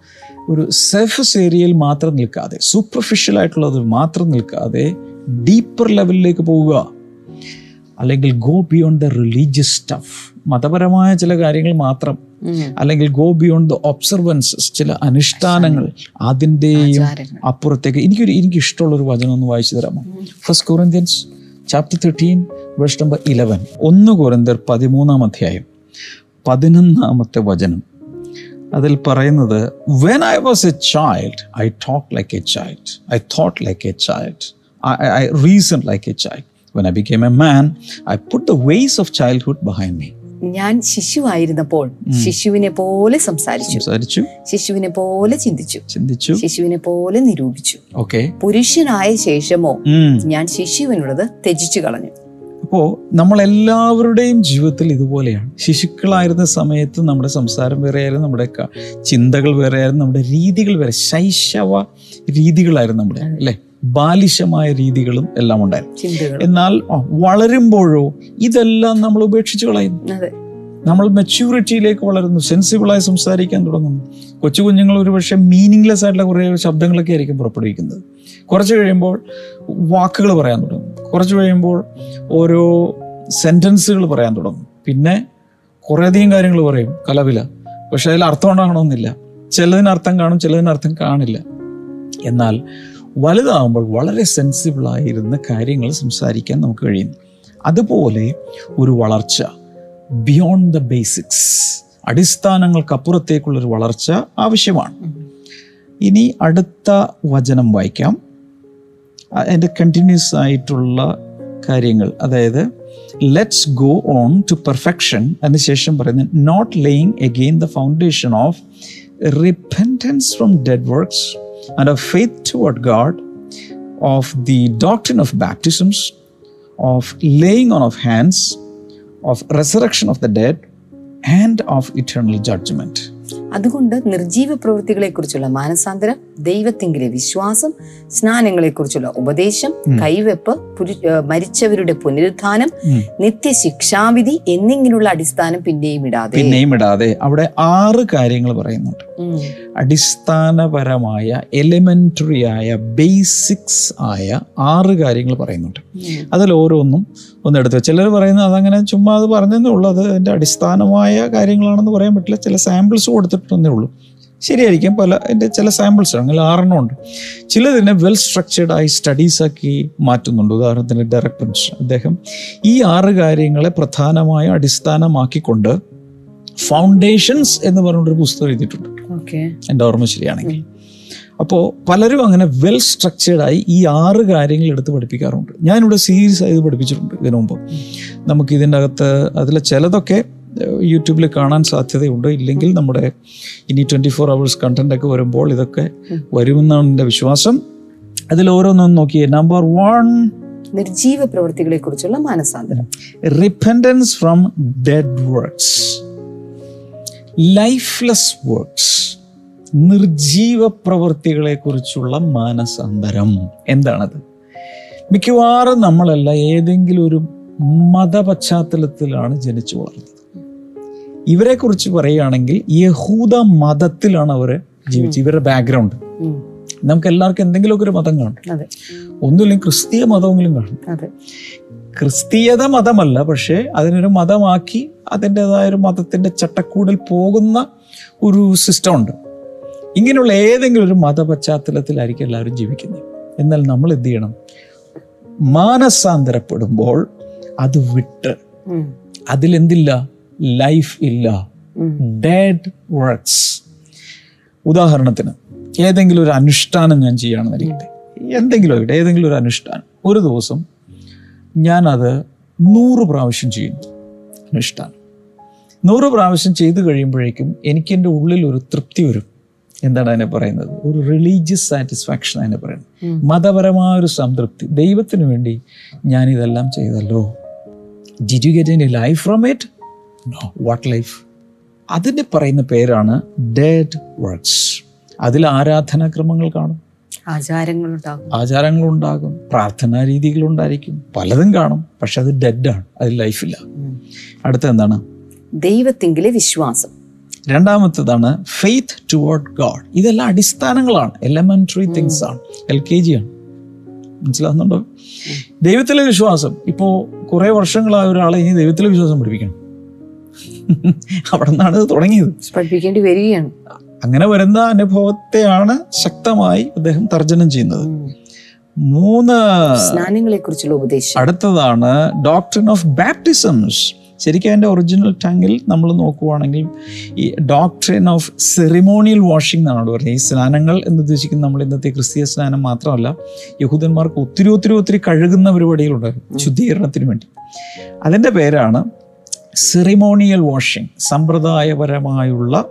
ഒരു സർഫസ് ഏരിയയിൽ മാത്രം നിൽക്കാതെ സൂപ്പർഫിഷ്യൽ ആയിട്ടുള്ളത് മാത്രം നിൽക്കാതെ ഡീപ്പർ ലെവലിലേക്ക് പോവുക. അല്ലെങ്കിൽ go beyond the religious stuff മതപരമായ ചില കാര്യങ്ങൾ മാത്രം. അല്ലെങ്കിൽ ഗോ ബിയോണ്ട് ദ ഒബ്സർവൻസസ് ചില അനുഷ്ഠാനങ്ങൾ അതിന്റെയും. അപ്പുറത്തേക്ക്. എനിക്കൊരു എനിക്ക് ഇഷ്ടമുള്ള ഒരു വചനം ഒന്ന് വായിച്ചു തരാമോ? First Corinthians chapter thirteen verse number eleven ഒന്ന് കൊറിന്തർ പതിമൂന്നാം അധ്യായം. പതിനൊന്നാമത്തെ വചനം. അതിൽ പറയുന്നത് when I was a child I talk like a child I thought like a child I reason like a child when I became a man, I put the ways of childhood behind me. ഞാൻ ശിശുവായിരുന്നപ്പോൾ ശിശുവിനെ പോലെ സംസാരിച്ചു. സംസാരിച്ചു. ശിശുവിനെ പോലെ ചിന്തിച്ചു. ചിന്തിച്ചു. ശിശുവിനെ പോലെ നിരൂപിച്ചു. ഓക്കെ പുരുഷനായ ശേഷമോ ഞാൻ ശിശുവിനുള്ളത് ത്യജിച്ചു കളഞ്ഞു. അപ്പോൾ നമ്മളെല്ലാവരുടെയും ജീവിതത്തിൽ ഇതുപോലെയാണ്. ശിശുക്കളായിരുന്ന സമയത്ത് നമ്മുടെ സംസാരം വേറെയായിരുന്നു നമ്മുടെ ചിന്തകൾ ചിന്തകൾ വേറെയായിരുന്നു നമ്മുടെ രീതികൾ വേറെ ശൈശവ രീതികളായിരുന്നു നമ്മുടെ അല്ലെ? ബാലിശമായ രീതികളും എല്ലാം ഉണ്ടായിരുന്നു. എന്നാൽ വളരുമ്പോഴോ ഇതെല്ലാം നമ്മൾ ഉപേക്ഷിച്ച് കളയുന്നു. നമ്മൾ മെച്യൂരിറ്റിയിലേക്ക് വളരുന്നു. സെൻസിബിളായി സംസാരിക്കാൻ തുടങ്ങുന്നു. കൊച്ചു കുഞ്ഞുങ്ങൾ ഒരുപക്ഷെ മീനിങ്ലെസ് ആയിട്ടുള്ള കുറേ ശബ്ദങ്ങളൊക്കെ ആയിരിക്കും പുറപ്പെടുവിക്കുന്നത്. കുറച്ച് കഴിയുമ്പോൾ വാക്കുകൾ പറയാൻ തുടങ്ങും കുറച്ച് കഴിയുമ്പോൾ ഓരോ സെന്റൻസുകൾ പറയാൻ തുടങ്ങും പിന്നെ കുറേയധികം കാര്യങ്ങൾ പറയും. കലവില. പക്ഷെ അതിൽ അർത്ഥം ഉണ്ടാകണമെന്നില്ല. ചിലതിന് അർത്ഥം കാണും ചിലതിന് അർത്ഥം കാണില്ല. എന്നാൽ വലുതാകുമ്പോൾ വളരെ സെൻസിബിളായിരുന്ന കാര്യങ്ങൾ സംസാരിക്കാൻ നമുക്ക് കഴിയുന്നു അതുപോലെ ഒരു വളർച്ച ബിയോണ്ട് ദ ബേസിക്സ് അടിസ്ഥാനങ്ങൾക്കപ്പുറത്തേക്കുള്ളൊരു വളർച്ച ആവശ്യമാണ്. ഇനി അടുത്ത വചനം വായിക്കാം. അതിന്റെ കണ്ടിന്യൂസ് ആയിട്ടുള്ള കാര്യങ്ങൾ അതായത് let's go on to perfection അതിനുശേഷം പറയുന്നത് not laying again the foundation of repentance from dead works and of faith toward God of the doctrine of baptisms of laying on of hands of resurrection of the dead and of eternal judgment അതുകൊണ്ട് നിർജീവ പ്രവൃത്തികളെക്കുറിച്ചുള്ള മാനസാന്തരം ദൈവത്തിങ്കിലെ വിശ്വാസം സ്നാനങ്ങളെക്കുറിച്ചുള്ള ഉപദേശം കൈവെപ്പ് പുനരുദ്ധാനം മരിച്ചവരുടെ പുനരുത്ഥാനം നിത്യശിക്ഷാവിധി എന്നിങ്ങനെയുള്ള അടിസ്ഥാനം പിന്നെയും ഇടാതെ പിന്നെയും ഇടാതെ അവിടെ ആറ് കാര്യങ്ങൾ പറയുന്നുണ്ട്. അടിസ്ഥാനപരമായ എലിമെന്ററി ആയ ബേസിക്സ് ആയ ആറ് കാര്യങ്ങൾ പറയുന്നുണ്ട്. അതിൽ ഓരോന്നും ഒന്നെടുത്ത് ചിലർ പറയുന്നത് അതങ്ങനെ ചുമ്മാ അത് പറഞ്ഞതേ ഉള്ളൂ. അത് അതിന്റെ അടിസ്ഥാനമായ കാര്യങ്ങളാണെന്ന് പറയാൻ പറ്റില്ല. ചില സാമ്പിൾസ് കൊടുത്തിട്ടുണ്ടെന്നേ ഉള്ളൂ. ശരിയായിരിക്കും. പല എന്റെ ചില സാമ്പിൾസ് അങ്ങനെ ആറെണ്ണം ഉണ്ട്. ചിലതിനെ വെൽ സ്ട്രക്ചേർഡായി സ്റ്റഡീസ് ആക്കി മാറ്റുന്നുണ്ട്. ഉദാഹരണത്തിന് ഡയറക്ട് അദ്ദേഹം ഈ ആറ് കാര്യങ്ങളെ പ്രധാനമായ അടിസ്ഥാനമാക്കിക്കൊണ്ട് ഫൗണ്ടേഷൻസ് എന്ന് പറഞ്ഞൊരു പുസ്തകം എഴുതിയിട്ടുണ്ട്. ഓക്കെ എന്റെ ഓർമ്മ ശരിയാണെങ്കിൽ. അപ്പോൾ പലരും അങ്ങനെ വെൽ സ്ട്രക്ചേർഡായി ഈ ആറ് കാര്യങ്ങൾ എടുത്ത് പഠിപ്പിക്കാറുണ്ട്. ഞാനിവിടെ സീരീസ് ആയി പഠിപ്പിച്ചിട്ടുണ്ട് ഇതിനു മുമ്പ്. നമുക്ക് ഇതിന്റെ അകത്ത് അതിലെ ചിലതൊക്കെ യൂട്യൂബിൽ കാണാൻ സാധ്യതയുണ്ട്. ഇല്ലെങ്കിൽ നമ്മുടെ ഇനി ട്വന്റി ഫോർ അവേഴ്സ് കണ്ടന്റ് ഒക്കെ വരുമ്പോൾ ഇതൊക്കെ വരുമെന്നാണ് എന്റെ വിശ്വാസം. അതിൽ ഓരോന്നും നോക്കിയേ നമ്പർ വൺ നിർജീവ പ്രവൃത്തികളെ കുറിച്ചുള്ള മാനസാന്തരം. Repentance from dead works lifeless works നിർജീവ പ്രവൃത്തികളെ കുറിച്ചുള്ള മാനസാന്തരം. എന്താണത്? മിക്കവാറും നമ്മളല്ല ഏതെങ്കിലും ഒരു മതപശ്ചാത്തലത്തിലാണ് ജനിച്ചു വളർന്നത്. ഇവരെ കുറിച്ച് പറയുകയാണെങ്കിൽ യഹൂദ മതത്തിലാണ് അവർ ജീവിച്ചത്. ഇവരുടെ ബാക്ക്ഗ്രൗണ്ട്. നമുക്ക് എല്ലാവർക്കും എന്തെങ്കിലുമൊക്കെ ഒരു മതം കാണും. ഒന്നുമില്ലെങ്കിൽ ക്രിസ്തീയ മതമെങ്കിലും കാണും. ക്രിസ്തീയത മതമല്ല പക്ഷേ അതിനൊരു മതമാക്കി അതിന്റെതായ ഒരു മതത്തിന്റെ ചട്ടക്കൂടിൽ പോകുന്ന ഒരു സിസ്റ്റം ഉണ്ട്. ഇങ്ങനെയുള്ള ഏതെങ്കിലും ഒരു മത പശ്ചാത്തലത്തിലായിരിക്കും എല്ലാവരും ജീവിക്കുന്നത്. എന്നാൽ നമ്മൾ എന്ത് ചെയ്യണം? മാനസാന്തരപ്പെടുമ്പോൾ അത് വിട്ട്. അതിലെന്തില്ല? ലൈഫ് ഇല്ല. ഡെഡ് വർക്ക്സ് ഉദാഹരണത്തിന് ഏതെങ്കിലും ഒരു അനുഷ്ഠാനം ഞാൻ ചെയ്യുകയാണെന്നിരിക്കട്ടെ. എന്തെങ്കിലും ആയിട്ട് ഏതെങ്കിലും ഒരു അനുഷ്ഠാനം. ഒരു ദിവസം ഞാൻ അത് നൂറ് പ്രാവശ്യം ചെയ്യുന്നു അനുഷ്ഠാനം. നൂറ് പ്രാവശ്യം ചെയ്തു കഴിയുമ്പോഴേക്കും എനിക്ക് എന്റെ ഉള്ളിൽ ഒരു തൃപ്തി വരും. എന്താണ് അതിനെ പറയുന്നത്? ഒരു റിലീജിയസ് സാറ്റിസ്ഫാക്ഷൻ അതിനെ പറയുന്നത്. മതപരമായ ഒരു സംതൃപ്തി. ദൈവത്തിന് വേണ്ടി ഞാൻ ഇതെല്ലാം ചെയ്തല്ലോ. Did you get any life from it what life അതിന് പറയുന്ന പേരാണ് ഡെഡ് വർക്ക്സ് അതിൽ ആരാധനാക്രമങ്ങൾ കാണും. ആചാരങ്ങളുണ്ടാകും. ആചാരങ്ങളുണ്ടാകും. പ്രാർത്ഥനാ രീതികളുണ്ടായിരിക്കും. പലതും കാണും. പക്ഷെ അത് ഡെഡാണ് അതിൽ ലൈഫില്ല. അടുത്ത എന്താണ്? ദൈവത്തിങ്കിലെ വിശ്വാസം. രണ്ടാമത്തേതാണ് ഫെയ്ത്ത് ടുവേർഡ് ഗാഡ് ഇതെല്ലാം അടിസ്ഥാനങ്ങളാണ്. എലമെന്ററി തിങ്സ് ആണ്. എൽ കെ ജി ആണ്. മനസ്സിലാകുന്നുണ്ടോ ദൈവത്തിലെ വിശ്വാസം. ഇപ്പോൾ കുറേ വർഷങ്ങളായ ഒരാളെ ഇനി ദൈവത്തിലെ വിശ്വാസം പഠിപ്പിക്കണം. അവിടെ നിന്നാണ് ഇത് തുടങ്ങിയത്. പഠിപ്പിക്കേണ്ടി വരികയാണ്. അങ്ങനെ വരുന്ന അനുഭവത്തെയാണ് ശക്തമായി അദ്ദേഹം തർജനം ചെയ്യുന്നത്. മൂന്ന് സ്നാനങ്ങളെ കുറിച്ചുള്ള ഉപദേശം. അടുത്തതാണ് ഡോക്ടർ ഓഫ് ബാപ്റ്റിസംസ് ശരിക്കും അതിന്റെ ഒറിജിനൽ ടാങ്കിൽ നമ്മൾ നോക്കുവാണെങ്കിൽ ഈ ഡോക്ട്രിൻ ഓഫ് സെറിമോണിയൽ വാഷിംഗ് എന്നാണ് പറയുന്നത് ഈ സ്നാനങ്ങൾ എന്ന് ഉദ്ദേശിക്കുന്നത് നമ്മൾ ഇന്നത്തെ ക്രിസ്തീയ സ്നാനം മാത്രമല്ല യഹൂദന്മാർക്ക് ഒത്തിരി ഒത്തിരി ഒത്തിരി കഴുകുന്ന പരിപാടികളുണ്ടായിരുന്നു ശുദ്ധീകരണത്തിന് വേണ്ടി. അതിന്റെ പേരാണ് സെറിമോണിയൽ വാഷിംഗ് സമ്പ്രദായപരമായുള്ള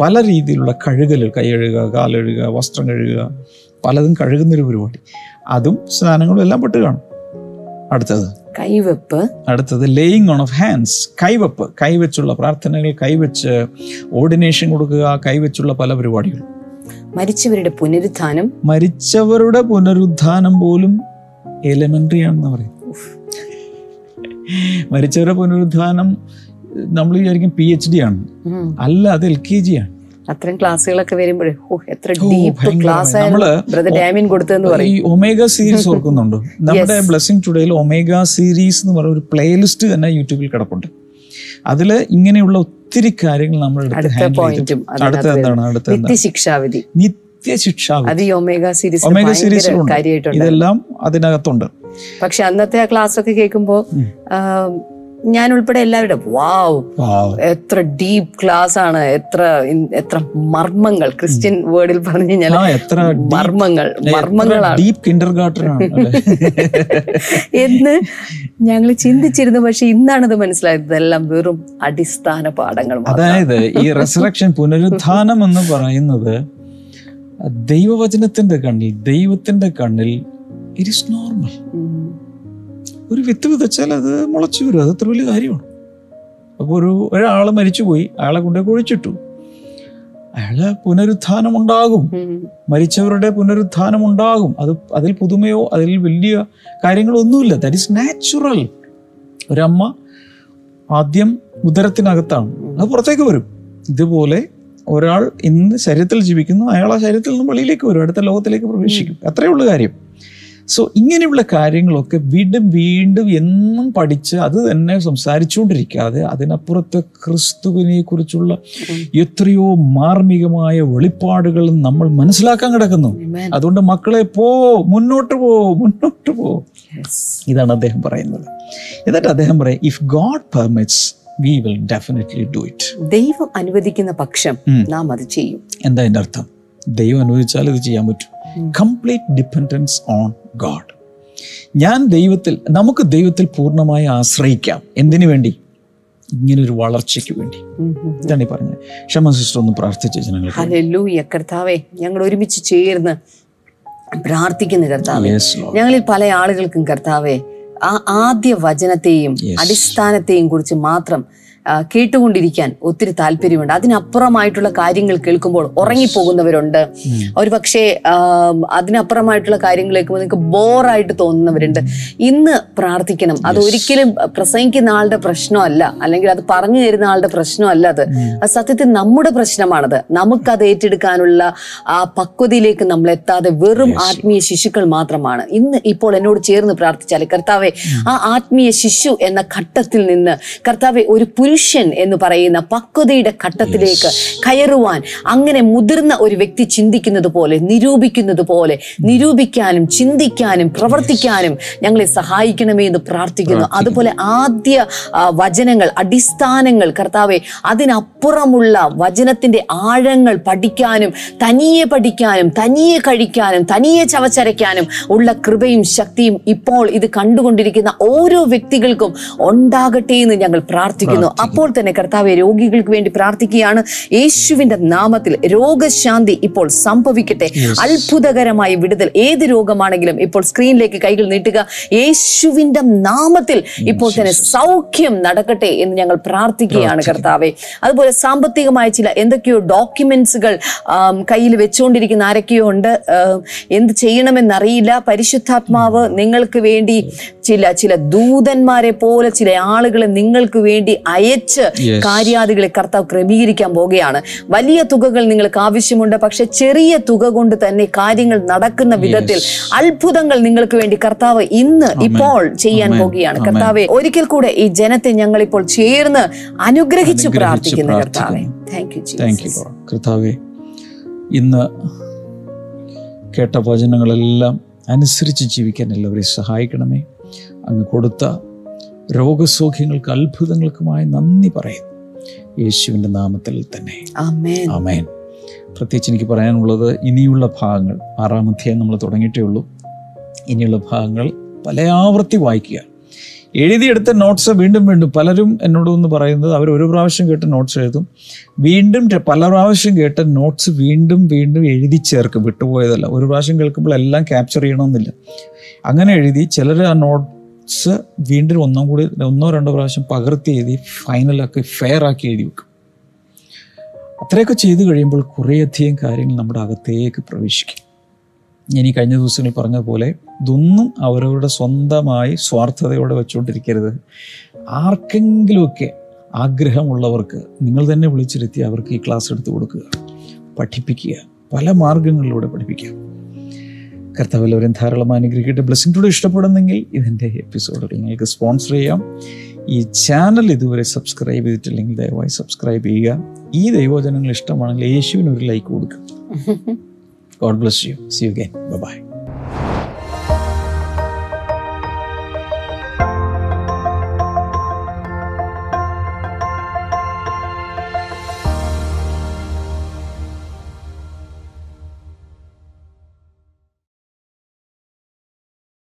പല രീതിയിലുള്ള കഴുകലുകൾ കൈ കഴുകുക കാലഴുകുക വസ്ത്രം കഴുകുക പലതും കഴുകുന്നൊരു പരിപാടി. അതും സ്നാനങ്ങളും എല്ലാം പെട്ട് കാണും. അടുത്തത്. കൈവെപ്പ്. അടുത്തത് ലേയിങ് ഓൺ ഓഫ് ഹാൻഡ്സ് കൈവെപ്പ്. കൈവച്ചുള്ള പ്രാർത്ഥനകൾ കൈവച്ച് ഓർഡിനേഷൻ കൊടുക്കുക കൈവച്ചുള്ള പല പരിപാടികളും. മരിച്ചവരുടെ പുനരുദ്ധാനം മരിച്ചവരുടെ പുനരുദ്ധാനം പോലും എലിമെന്ററി ആണെന്ന് പറയും മരിച്ചവരുടെ പുനരുദ്ധാനം നമ്മൾ വിചാരിക്കും പി എച്ച് ഡി ആണ്. അല്ല അത് എൽ കെ ജി ആണ്. അത്രയും ക്ലാസ്സുകളൊക്കെ വരുമ്പോഴേ ഓ എത്ര ഡീപ്പ് ക്ലാസ് ഡാമിൻ കൊടുത്തതെന്ന് ഈ പറയും. ഒമേഗ സീരീസ് ഓർക്കുന്നുണ്ട്? നമ്മുടെ. ബ്ലെസ്സിങ് ടുഡേയിൽ ഒമേഗ സീരീസ് എന്ന് പറയുന്ന ഒരു പ്ലേലിസ്റ്റ് തന്നെ യൂട്യൂബിൽ കിടപ്പുണ്ട്. അതിൽ ഇങ്ങനെയുള്ള ഒത്തിരി കാര്യങ്ങൾ നമ്മൾ അടുത്ത പോയിന്റും അടുത്ത എന്താണ്? അടുത്ത എന്താണ്? നിത്യശിക്ഷാവിധി നിത്യശിക്ഷാവിധി അത് ഈ ഒമേഗ സീരീസ് ഒമേഗ ഭയങ്കര സീരീസിലുണ്ട്. ഇതെല്ലാം അതിനകത്തുണ്ട്. പക്ഷെ അന്നത്തെ ആ ക്ലാസ് ഒക്കെ കേൾക്കുമ്പോ ഞാൻ ഉൾപ്പെടെ എല്ലാവരുടെ വാവ് എത്ര ഡീപ് ക്ലാസ് ആണ് എത്ര എത്ര മർമ്മങ്ങൾ. ക്രിസ്ത്യൻ വേർഡിൽ പറഞ്ഞു കഴിഞ്ഞാൽ എത്ര മർമ്മങ്ങൾ മർമ്മങ്ങളാണ്. Deep Kinder? എന്ന് ഞങ്ങൾ ചിന്തിച്ചിരുന്നു പക്ഷെ ഇന്നാണത് മനസ്സിലായത്. ഇതെല്ലാം വെറും അടിസ്ഥാന പാഠങ്ങൾ അതായത് ഈ റെസറക്ഷൻ പുനരുത്ഥാനം എന്ന് പറയുന്നത് ദൈവവചനത്തിന്റെ കണ്ണിൽ ദൈവത്തിന്റെ കണ്ണിൽ ഇറ്റ് ഇസ് നോർമൽ ഒരു വിത്ത് വിതച്ചാൽ അത് മുളച്ചു വരും. അത് അത്ര വലിയ കാര്യമാണ്. അപ്പോൾ ഒരു ഒരാൾ മരിച്ചുപോയി. അയാളെ കൊണ്ട് കുഴിച്ചിട്ടു അയാൾ പുനരുത്ഥാനം ഉണ്ടാകും മരിച്ചവരുടെ പുനരുത്ഥാനം ഉണ്ടാകും അത് അതിൽ പുതുമയോ അതിൽ വലിയ കാര്യങ്ങളൊന്നുമില്ല. ദാറ്റ് ഇസ് നാച്ചുറൽ ഒരമ്മ ആദ്യം ഉദരത്തിനകത്താണ്. അത് പുറത്തേക്ക് വരും. ഇതുപോലെ ഒരാൾ ഇന്ന് ശരീരത്തിൽ ജീവിക്കുന്നു അയാൾ ആ ശരീരത്തിൽ നിന്ന് വെളിയിലേക്ക് വരും അടുത്ത ലോകത്തിലേക്ക് പ്രവേശിക്കും. അത്രയേ ഉള്ളൂ കാര്യം. സോ ഇങ്ങനെയുള്ള കാര്യങ്ങളൊക്കെ വീണ്ടും വീണ്ടും എന്നും പഠിച്ച് അത് തന്നെ സംസാരിച്ചുകൊണ്ടിരിക്കാതെ അതിനപ്പുറത്ത് ക്രിസ്തുവിനെ കുറിച്ചുള്ള എത്രയോ മാർമികമായ വെളിപ്പാടുകൾ നമ്മൾ മനസ്സിലാക്കാൻ കിടക്കുന്നു. അതുകൊണ്ട് മക്കളെ പോ മുന്നോട്ട് പോ മുന്നോട്ട് പോ. ഇതാണ് അദ്ദേഹം പറയുന്നത്. എന്നിട്ട് അദ്ദേഹം പറയും if God permits we will definitely do it ദൈവം അനുവദിക്കുന്ന പക്ഷം. നാം അത് ചെയ്യും. എന്താ അതിന്റെ അർത്ഥം? ദൈവം അനുവദിച്ചാൽ ഇത് ചെയ്യാൻ പറ്റും. കംപ്ലീറ്റ് ഡിപ്പെൻഡൻസ് ഓൺ ഗാഡ് ഞാൻ ദൈവത്തിൽ നമുക്ക് ദൈവത്തിൽ പൂർണമായി ആശ്രയിക്കാം. എന്തിനു വേണ്ടി? ഇങ്ങനൊരു വളർച്ചയ്ക്ക് വേണ്ടി. ഇതാണ് ഈ പറഞ്ഞത്. ക്ഷമ സിസ്റ്റർ ഒന്ന് പ്രാർത്ഥിച്ച ജനങ്ങൾ കർത്താവേ ഞങ്ങൾ ഒരുമിച്ച് ചേർന്ന് പ്രാർത്ഥിക്കുന്ന കർത്താവേ. ഞങ്ങളിൽ പല ആളുകൾക്കും കർത്താവെ ആ ആദ്യ വചനത്തെയും അടിസ്ഥാനത്തെയും കുറിച്ച് മാത്രം കേട്ടുകൊണ്ടിരിക്കാൻ ഒത്തിരി താല്പര്യമുണ്ട്. അതിനപ്പുറമായിട്ടുള്ള കാര്യങ്ങൾ കേൾക്കുമ്പോൾ ഉറങ്ങിപ്പോകുന്നവരുണ്ട്. ഒരു പക്ഷേ അതിനപ്പുറമായിട്ടുള്ള കാര്യങ്ങൾ കേൾക്കുമ്പോൾ നിങ്ങൾക്ക് ബോറായിട്ട് തോന്നുന്നവരുണ്ട്. ഇന്ന് പ്രാർത്ഥിക്കണം. അത് ഒരിക്കലും പ്രസംഗിക്കുന്ന ആളുടെ പ്രശ്നമല്ല. അല്ലെങ്കിൽ അത് പറഞ്ഞു തരുന്ന ആളുടെ പ്രശ്നമല്ല അത്. സത്യത്തിൽ നമ്മുടെ പ്രശ്നമാണത്. നമുക്കത് ഏറ്റെടുക്കാനുള്ള ആ പക്വതയിലേക്ക് നമ്മൾ എത്താതെ വെറും ആത്മീയ ശിശുക്കൾ മാത്രമാണ്. ഇന്ന് ഇപ്പോൾ എന്നോട് ചേർന്ന് പ്രാർത്ഥിച്ചാൽ കർത്താവെ ആ ആത്മീയ ശിശു എന്ന ഘട്ടത്തിൽ നിന്ന് കർത്താവെ ഒരു പുരുഷൻ എന്ന് പറയുന്ന പക്വതയുടെ ഘട്ടത്തിലേക്ക് കയറുവാൻ അങ്ങനെ മുതിർന്ന ഒരു വ്യക്തി ചിന്തിക്കുന്നത് പോലെ നിരൂപിക്കുന്നത് പോലെ നിരൂപിക്കാനും ചിന്തിക്കാനും പ്രവർത്തിക്കാനും ഞങ്ങളെ സഹായിക്കണമേ എന്ന് പ്രാർത്ഥിക്കുന്നു. അതുപോലെ ആദ്യ വചനങ്ങൾ അടിസ്ഥാനങ്ങൾ കർത്താവെ അതിനപ്പുറമുള്ള വചനത്തിന്റെ ആഴങ്ങൾ പഠിക്കാനും തനിയെ പഠിക്കാനും തനിയെ കഴിക്കാനും തനിയെ ചവച്ചരയ്ക്കാനും ഉള്ള കൃപയും ശക്തിയും ഇപ്പോൾ ഇത് കണ്ടുകൊണ്ടിരിക്കുന്ന ഓരോ വ്യക്തികൾക്കും ഉണ്ടാകട്ടെ എന്ന് ഞങ്ങൾ പ്രാർത്ഥിക്കുന്നു. അപ്പോൾ തന്നെ കർത്താവെ രോഗികൾക്ക് വേണ്ടി പ്രാർത്ഥിക്കുകയാണ്. യേശുവിന്റെ നാമത്തിൽ രോഗശാന്തി ഇപ്പോൾ സംഭവിക്കട്ടെ. അത്ഭുതകരമായ വിടുതൽ. ഏത് രോഗമാണെങ്കിലും ഇപ്പോൾ സ്ക്രീനിലേക്ക് കൈകൾ നീട്ടുക. യേശുവിന്റെ നാമത്തിൽ ഇപ്പോൾ തന്നെ സൗഖ്യം നടക്കട്ടെ എന്ന് ഞങ്ങൾ പ്രാർത്ഥിക്കുകയാണ് കർത്താവെ. അതുപോലെ സാമ്പത്തികമായ ചില എന്തൊക്കെയോ ഡോക്യുമെന്റ്സുകൾ കയ്യിൽ വെച്ചുകൊണ്ടിരിക്കുന്ന ആരൊക്കെയോ ഉണ്ട്. എന്ത് ചെയ്യണമെന്നറിയില്ല. പരിശുദ്ധാത്മാവ് നിങ്ങൾക്ക് വേണ്ടി ചില ചില ദൂതന്മാരെ പോലെ ചില ആളുകളെ നിങ്ങൾക്ക് വേണ്ടി അയച്ച്. കാര്യാദികളെ കർത്താവ് ക്രമീകരിക്കാൻ പോവുകയാണ്. വലിയ തുകകൾ നിങ്ങൾക്ക് ആവശ്യമുണ്ട്. പക്ഷെ ചെറിയ തുക കൊണ്ട് തന്നെ കാര്യങ്ങൾ നടക്കുന്ന വിധത്തിൽ അത്ഭുതങ്ങൾ നിങ്ങൾക്ക് വേണ്ടി കർത്താവ് ഇന്ന് ഇപ്പോൾ ചെയ്യാൻ. പോകുകയാണ് കർത്താവെ ഒരിക്കൽ കൂടെ ഈ ജനത്തെ ഞങ്ങൾ ഇപ്പോൾ ചേർന്ന് അനുഗ്രഹിച്ചു പ്രാർത്ഥിക്കുന്നു കർത്താവെ. താങ്ക് യു താങ്ക് യു കർത്താവെ ഇന്ന് കേട്ട വചനങ്ങളെല്ലാം അനുസരിച്ച് ജീവിക്കാൻ എല്ലാവരെയും സഹായിക്കണമേ. അങ്ങ് കൊടുത്ത രോഗസൗഖ്യങ്ങൾക്ക് അത്ഭുതങ്ങൾക്കുമായി നന്ദി പറയുന്നു. യേശുവിന്റെ നാമത്തിൽ തന്നെ. അമേൻ പ്രത്യേകിച്ച് എനിക്ക് പറയാനുള്ളത് ഇനിയുള്ള ഭാഗങ്ങൾ ആറാം അധ്യായം നമ്മൾ തുടങ്ങിയിട്ടേ ഉള്ളൂ. ഇനിയുള്ള ഭാഗങ്ങൾ പല ആവർത്തി വായിക്കുക. എഴുതിയെടുത്ത നോട്ട്സ് വീണ്ടും വീണ്ടും പലരും എന്നോട് ഒന്ന് പറയുന്നത് അവർ ഒരു പ്രാവശ്യം കേട്ട് നോട്ട്സ് എഴുതും. വീണ്ടും പല പ്രാവശ്യം കേട്ട നോട്ട്സ് വീണ്ടും വീണ്ടും എഴുതി ചേർക്കും. വിട്ടുപോയതല്ല. ഒരു പ്രാവശ്യം കേൾക്കുമ്പോൾ എല്ലാം ക്യാപ്ചർ ചെയ്യണമെന്നില്ല. അങ്ങനെ എഴുതി ചിലർ ആ നോട്ട്സ് വീണ്ടും ഒന്നും കൂടി ഒന്നോ രണ്ടോ പ്രാവശ്യം പകർത്തി എഴുതി ഫൈനലാക്കി ഫെയർ ആക്കി എഴുതി വെക്കും. അത്രയൊക്കെ ചെയ്തു കഴിയുമ്പോൾ കുറേയധികം കാര്യങ്ങൾ നമ്മുടെ അകത്തേക്ക് പ്രവേശിക്കും. ഇനി കഴിഞ്ഞ ദിവസങ്ങളിൽ പറഞ്ഞതുപോലെ പോലെ ഇതൊന്നും അവരവരുടെ സ്വന്തമായി സ്വാർത്ഥതയോടെ വെച്ചുകൊണ്ടിരിക്കരുത്. ആർക്കെങ്കിലുമൊക്കെ ആഗ്രഹമുള്ളവർക്ക് നിങ്ങൾ തന്നെ വിളിച്ചിരുത്തി അവർക്ക് ഈ ക്ലാസ് എടുത്തു കൊടുക്കുക പഠിപ്പിക്കുക പല മാർഗങ്ങളിലൂടെ പഠിപ്പിക്കാം കർത്താവ് എല്ലാവരും ധാരാളം അനുഗ്രഹിക്കട്ടെ. ബ്ലെസ്സിംഗ് ടുഡേ ഇഷ്ടപ്പെടുന്നെങ്കിൽ ഇതിന്റെ എപ്പിസോഡ് നിങ്ങൾക്ക് സ്പോൺസർ ചെയ്യാം. ഈ ചാനൽ ഇതുവരെ സബ്സ്ക്രൈബ് ചെയ്തിട്ടില്ലെങ്കിൽ ദയവായി സബ്സ്ക്രൈബ് ചെയ്യുക. ഈ ദൈവജനങ്ങൾ ഇഷ്ടമാണെങ്കിൽ യേശുവിന് ഒരു ലൈക്ക് കൊടുക്കുക. God bless you see you again bye